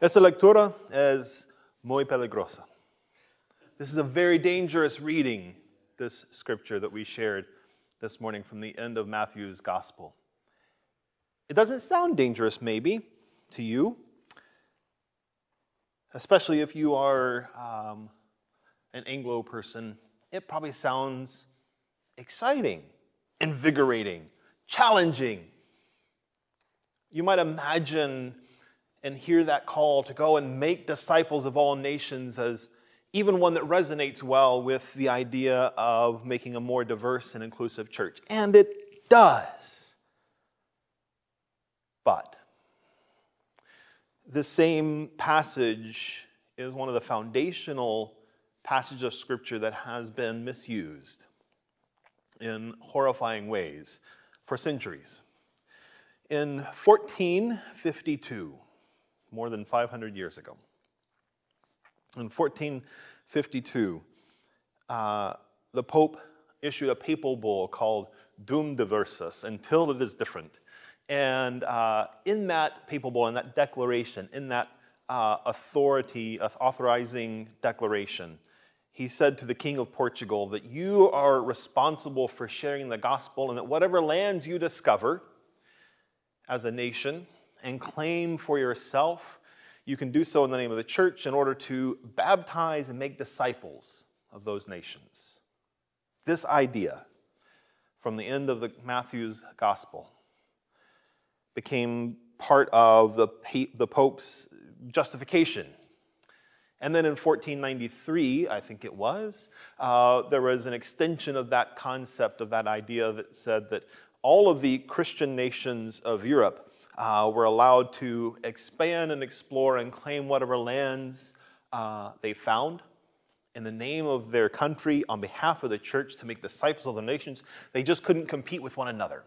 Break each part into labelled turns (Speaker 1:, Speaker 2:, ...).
Speaker 1: Esta lectura es muy peligrosa. This is a very dangerous reading, this scripture that we shared this morning from the end of Matthew's gospel. It doesn't sound dangerous, maybe, to you, especially if you are um, an Anglo person. It probably sounds exciting, invigorating, challenging. You might imagine and hear that call to go and make disciples of all nations as even one that resonates well with the idea of making a more diverse and inclusive church. And it does. But the same passage is one of the foundational passages of Scripture that has been misused in horrifying ways for centuries. In 1452, more than 500 years ago. In 1452, uh, the Pope issued a papal bull called Dum Diversas, until it is different. And uh, in that papal bull, in that declaration, in that uh, authority, authorizing declaration, he said to the King of Portugal that you are responsible for sharing the gospel and that whatever lands you discover as a nation, and claim for yourself, you can do so in the name of the church in order to baptize and make disciples of those nations. This idea from the end of the Matthew's gospel became part of the, the Pope's justification. And then in 1493, I think it was, uh, there was an extension of that concept, of that idea that said that all of the Christian nations of Europe uh, were allowed to expand and explore and claim whatever lands uh, they found in the name of their country on behalf of the church to make disciples of the nations. They just couldn't compete with one another.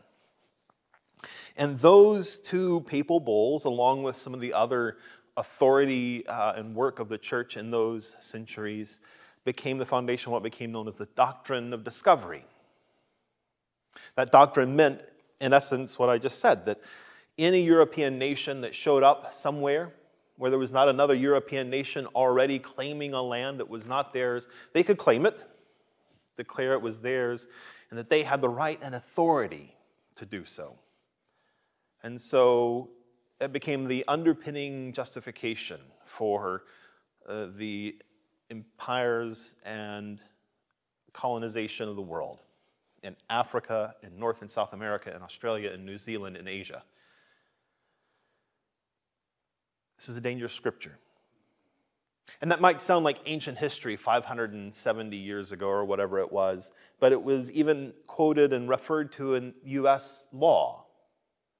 Speaker 1: And those two papal bulls, along with some of the other authority uh, and work of the church in those centuries, became the foundation of what became known as the doctrine of discovery. That doctrine meant, in essence, what I just said that any European nation that showed up somewhere where there was not another European nation already claiming a land that was not theirs, they could claim it, declare it was theirs, and that they had the right and authority to do so. And so it became the underpinning justification for uh, the empires and colonization of the world in Africa, in North and South America, in Australia, in New Zealand, in Asia. This is a dangerous scripture. And that might sound like ancient history 570 years ago or whatever it was, but it was even quoted and referred to in US law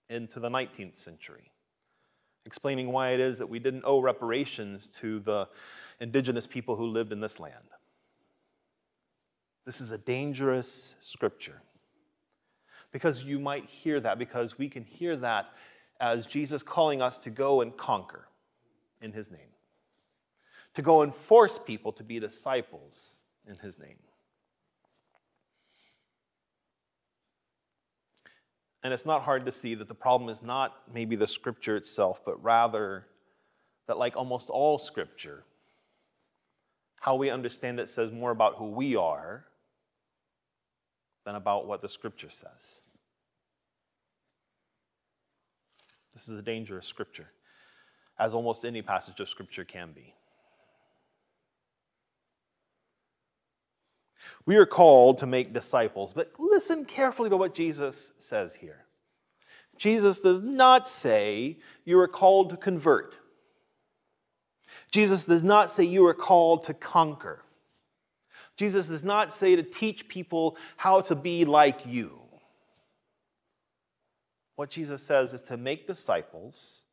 Speaker 1: into the 19th century, explaining why it is that we didn't owe reparations to the indigenous people who lived in this land. This is a dangerous scripture. Because you might hear that, because we can hear that as Jesus calling us to go and conquer in his name, to go and force people to be disciples in his name. And it's not hard to see that the problem is not maybe the scripture itself, but rather that, like almost all scripture, how we understand it says more about who we are than about what the scripture says. This is a dangerous scripture. As almost any passage of Scripture can be. We are called to make disciples, but listen carefully to what Jesus says here. Jesus does not say you are called to convert. Jesus does not say you are called to conquer. Jesus does not say to teach people how to be like you. What Jesus says is to make disciples,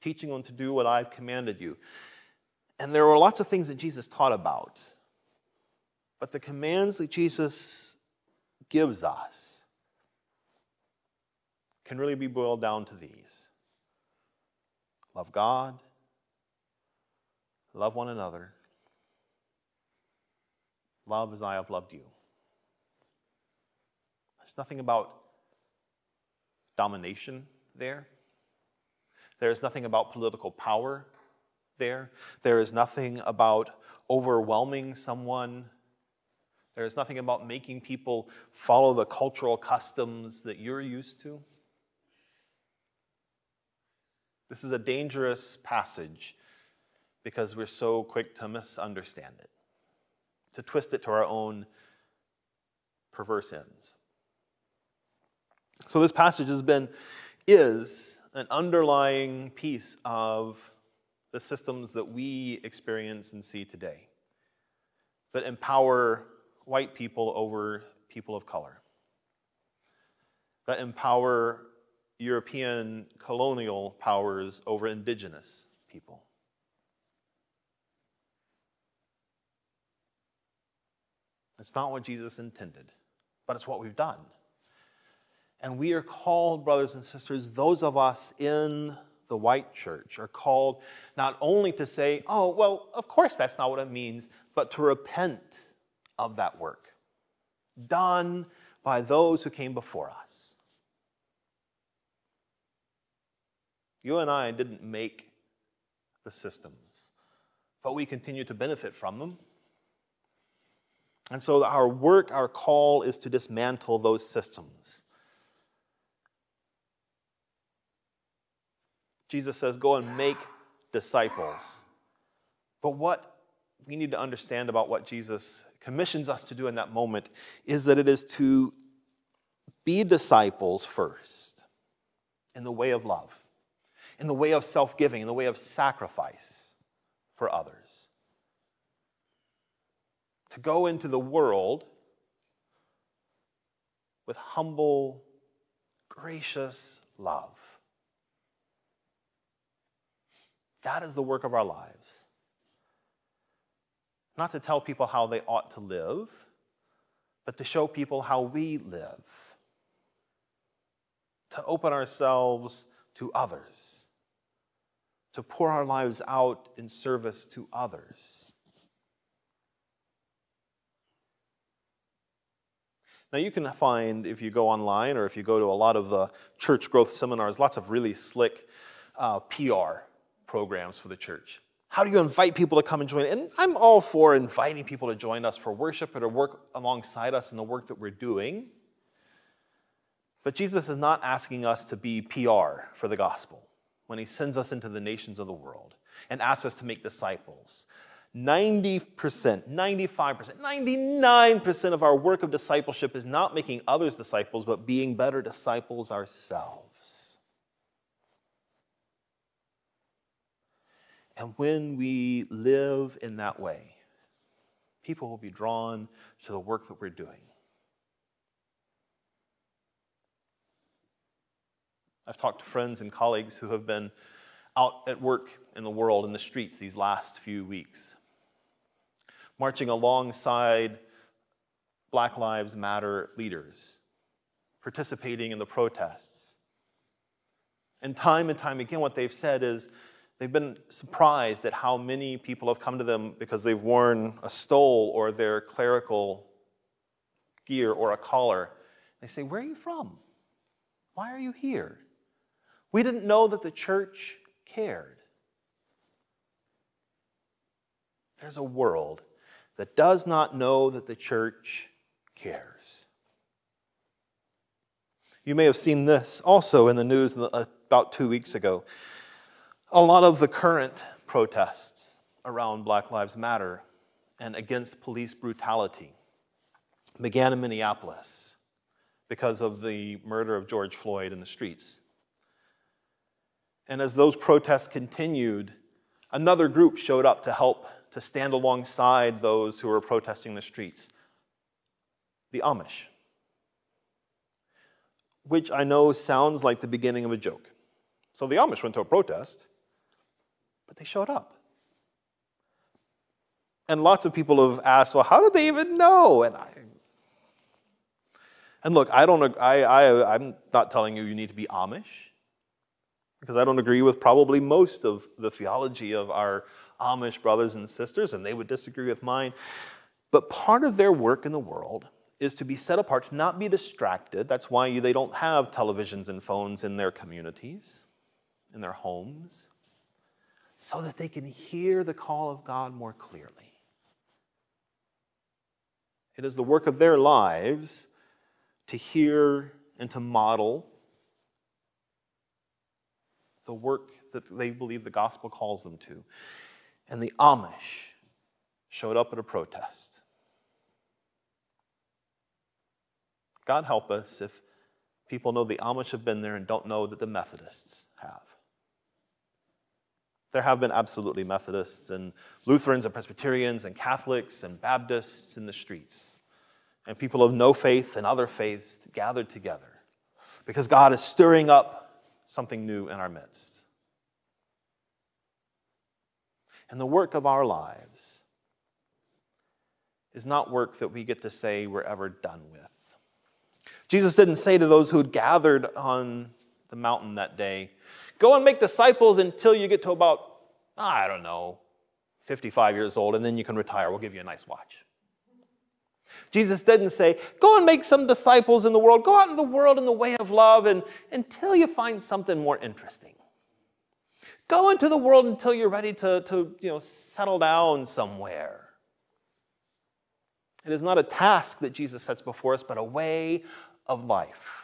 Speaker 1: teaching them to do what I've commanded you. And there were lots of things that Jesus taught about. But the commands that Jesus gives us can really be boiled down to these love God, love one another, love as I have loved you. There's nothing about domination there. There is nothing about political power there. There is nothing about overwhelming someone there is nothing about making people follow the cultural customs that you're used to. This is a dangerous passage because we're so quick to misunderstand it, to twist it to our own perverse ends. So this passage has been is an underlying piece of the systems that we experience and see today that empower white people over people of color, that empower European colonial powers over indigenous people. It's not what Jesus intended, but it's what we've done. And we are called, brothers and sisters, those of us in the white church are called not only to say, oh, well, of course that's not what it means, but to repent of that work done by those who came before us. You and I didn't make the systems, but we continue to benefit from them. And so, our work, our call is to dismantle those systems. Jesus says, Go and make disciples. But what we need to understand about what Jesus commissions us to do in that moment is that it is to be disciples first in the way of love, in the way of self giving, in the way of sacrifice for others. To go into the world with humble, gracious love. That is the work of our lives. Not to tell people how they ought to live, but to show people how we live, to open ourselves to others, to pour our lives out in service to others. Now, you can find, if you go online or if you go to a lot of the church growth seminars, lots of really slick uh, PR programs for the church. How do you invite people to come and join? And I'm all for inviting people to join us for worship or to work alongside us in the work that we're doing. But Jesus is not asking us to be PR for the gospel when he sends us into the nations of the world and asks us to make disciples. 90%, 95%, 99% of our work of discipleship is not making others disciples, but being better disciples ourselves. And when we live in that way, people will be drawn to the work that we're doing. I've talked to friends and colleagues who have been out at work in the world, in the streets, these last few weeks, marching alongside Black Lives Matter leaders, participating in the protests. And time and time again, what they've said is They've been surprised at how many people have come to them because they've worn a stole or their clerical gear or a collar. They say, Where are you from? Why are you here? We didn't know that the church cared. There's a world that does not know that the church cares. You may have seen this also in the news about two weeks ago A lot of the current protests around Black Lives Matter and against police brutality began in Minneapolis because of the murder of George Floyd in the streets. And as those protests continued, another group showed up to help to stand alongside those who were protesting the streets the Amish, which I know sounds like the beginning of a joke. So the Amish went to a protest, but they showed up. And lots of people have asked, well, how did they even know? And I, and look, I don't, I, I, I'm not telling you you need to be Amish, because I don't agree with probably most of the theology of our Amish brothers and sisters, and they would disagree with mine. But part of their work in the world is to be set apart, to not be distracted. That's why they don't have televisions and phones in their communities, in their homes, so that they can hear the call of God more clearly. It is the work of their lives to hear and to model the work that they believe the gospel calls them to. And the Amish showed up at a protest. God help us if people know the Amish have been there and don't know that the Methodists have. There have been absolutely Methodists and Lutherans and Presbyterians and Catholics and Baptists in the streets, and people of no faith and other faiths gathered together because God is stirring up something new in our midst. And the work of our lives is not work that we get to say we're ever done with. Jesus didn't say to those who had gathered on the mountain that day, Go and make disciples until you get to about, I don't know, 55 years old, and then you can retire. We'll give you a nice watch. Jesus didn't say, Go and make some disciples in the world. Go out in the world in the way of love and, until you find something more interesting. Go into the world until you're ready to, to you know, settle down somewhere. It is not a task that Jesus sets before us, but a way of life.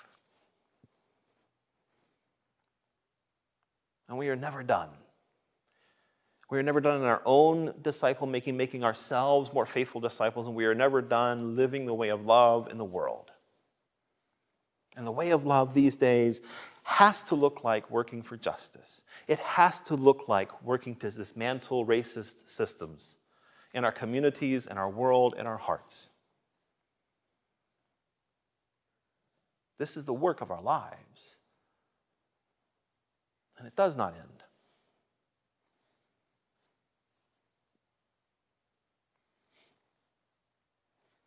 Speaker 1: And we are never done. We are never done in our own disciple making, making ourselves more faithful disciples, and we are never done living the way of love in the world. And the way of love these days has to look like working for justice. It has to look like working to dismantle racist systems in our communities, in our world, in our hearts. This is the work of our lives. And it does not end.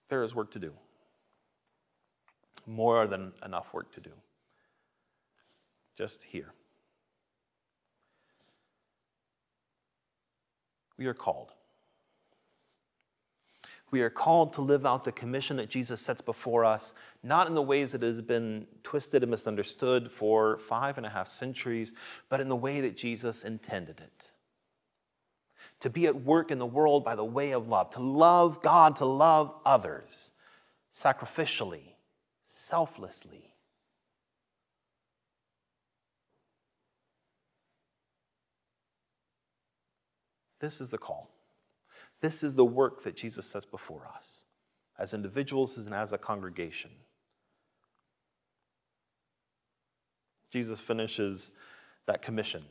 Speaker 1: There is work to do. More than enough work to do. Just here. We are called. We are called to live out the commission that Jesus sets before us, not in the ways that has been twisted and misunderstood for five and a half centuries, but in the way that Jesus intended it. To be at work in the world by the way of love, to love God, to love others sacrificially, selflessly. This is the call. This is the work that Jesus sets before us as individuals and as a congregation. Jesus finishes that commission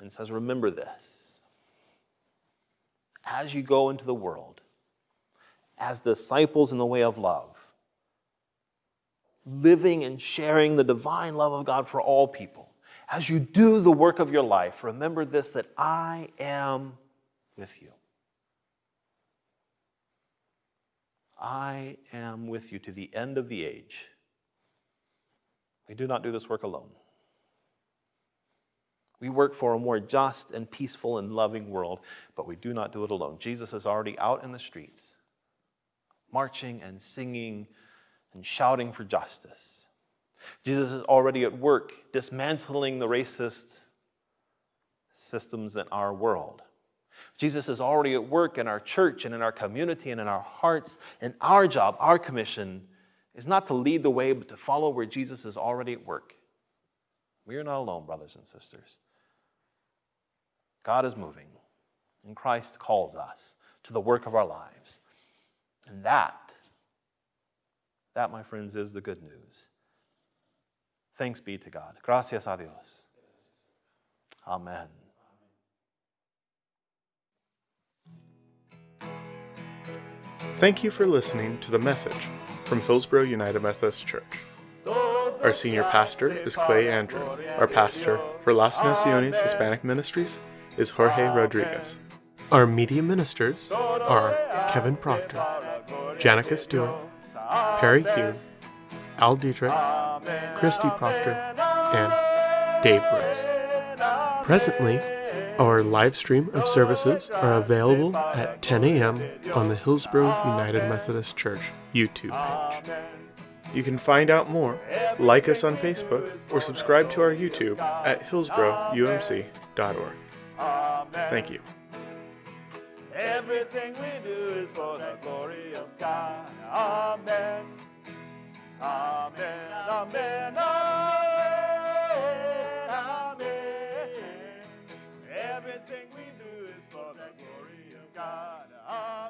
Speaker 1: and says, Remember this. As you go into the world, as disciples in the way of love, living and sharing the divine love of God for all people, as you do the work of your life, remember this that I am with you. I am with you to the end of the age. We do not do this work alone. We work for a more just and peaceful and loving world, but we do not do it alone. Jesus is already out in the streets, marching and singing and shouting for justice. Jesus is already at work dismantling the racist systems in our world. Jesus is already at work in our church and in our community and in our hearts. And our job, our commission, is not to lead the way, but to follow where Jesus is already at work. We are not alone, brothers and sisters. God is moving, and Christ calls us to the work of our lives. And that, that, my friends, is the good news. Thanks be to God. Gracias a Dios. Amen.
Speaker 2: Thank you for listening to the message from Hillsboro United Methodist Church. Our senior pastor is Clay Andrew. Our pastor for Las Naciones Hispanic Ministries is Jorge Rodriguez. Our media ministers are Kevin Proctor, Janica Stewart, Perry Heun, Al Dietrich, Kristi Proctor, and Dave Rose. Presently, our live stream of services are available at 10 a.m. on the Hillsboro United Methodist Church YouTube page. You can find out more, like us on Facebook, or subscribe to our YouTube at hillsboroumc.org. Thank you.
Speaker 3: Everything we do is for the glory of God. Amen. Amen. Amen. God. Ah.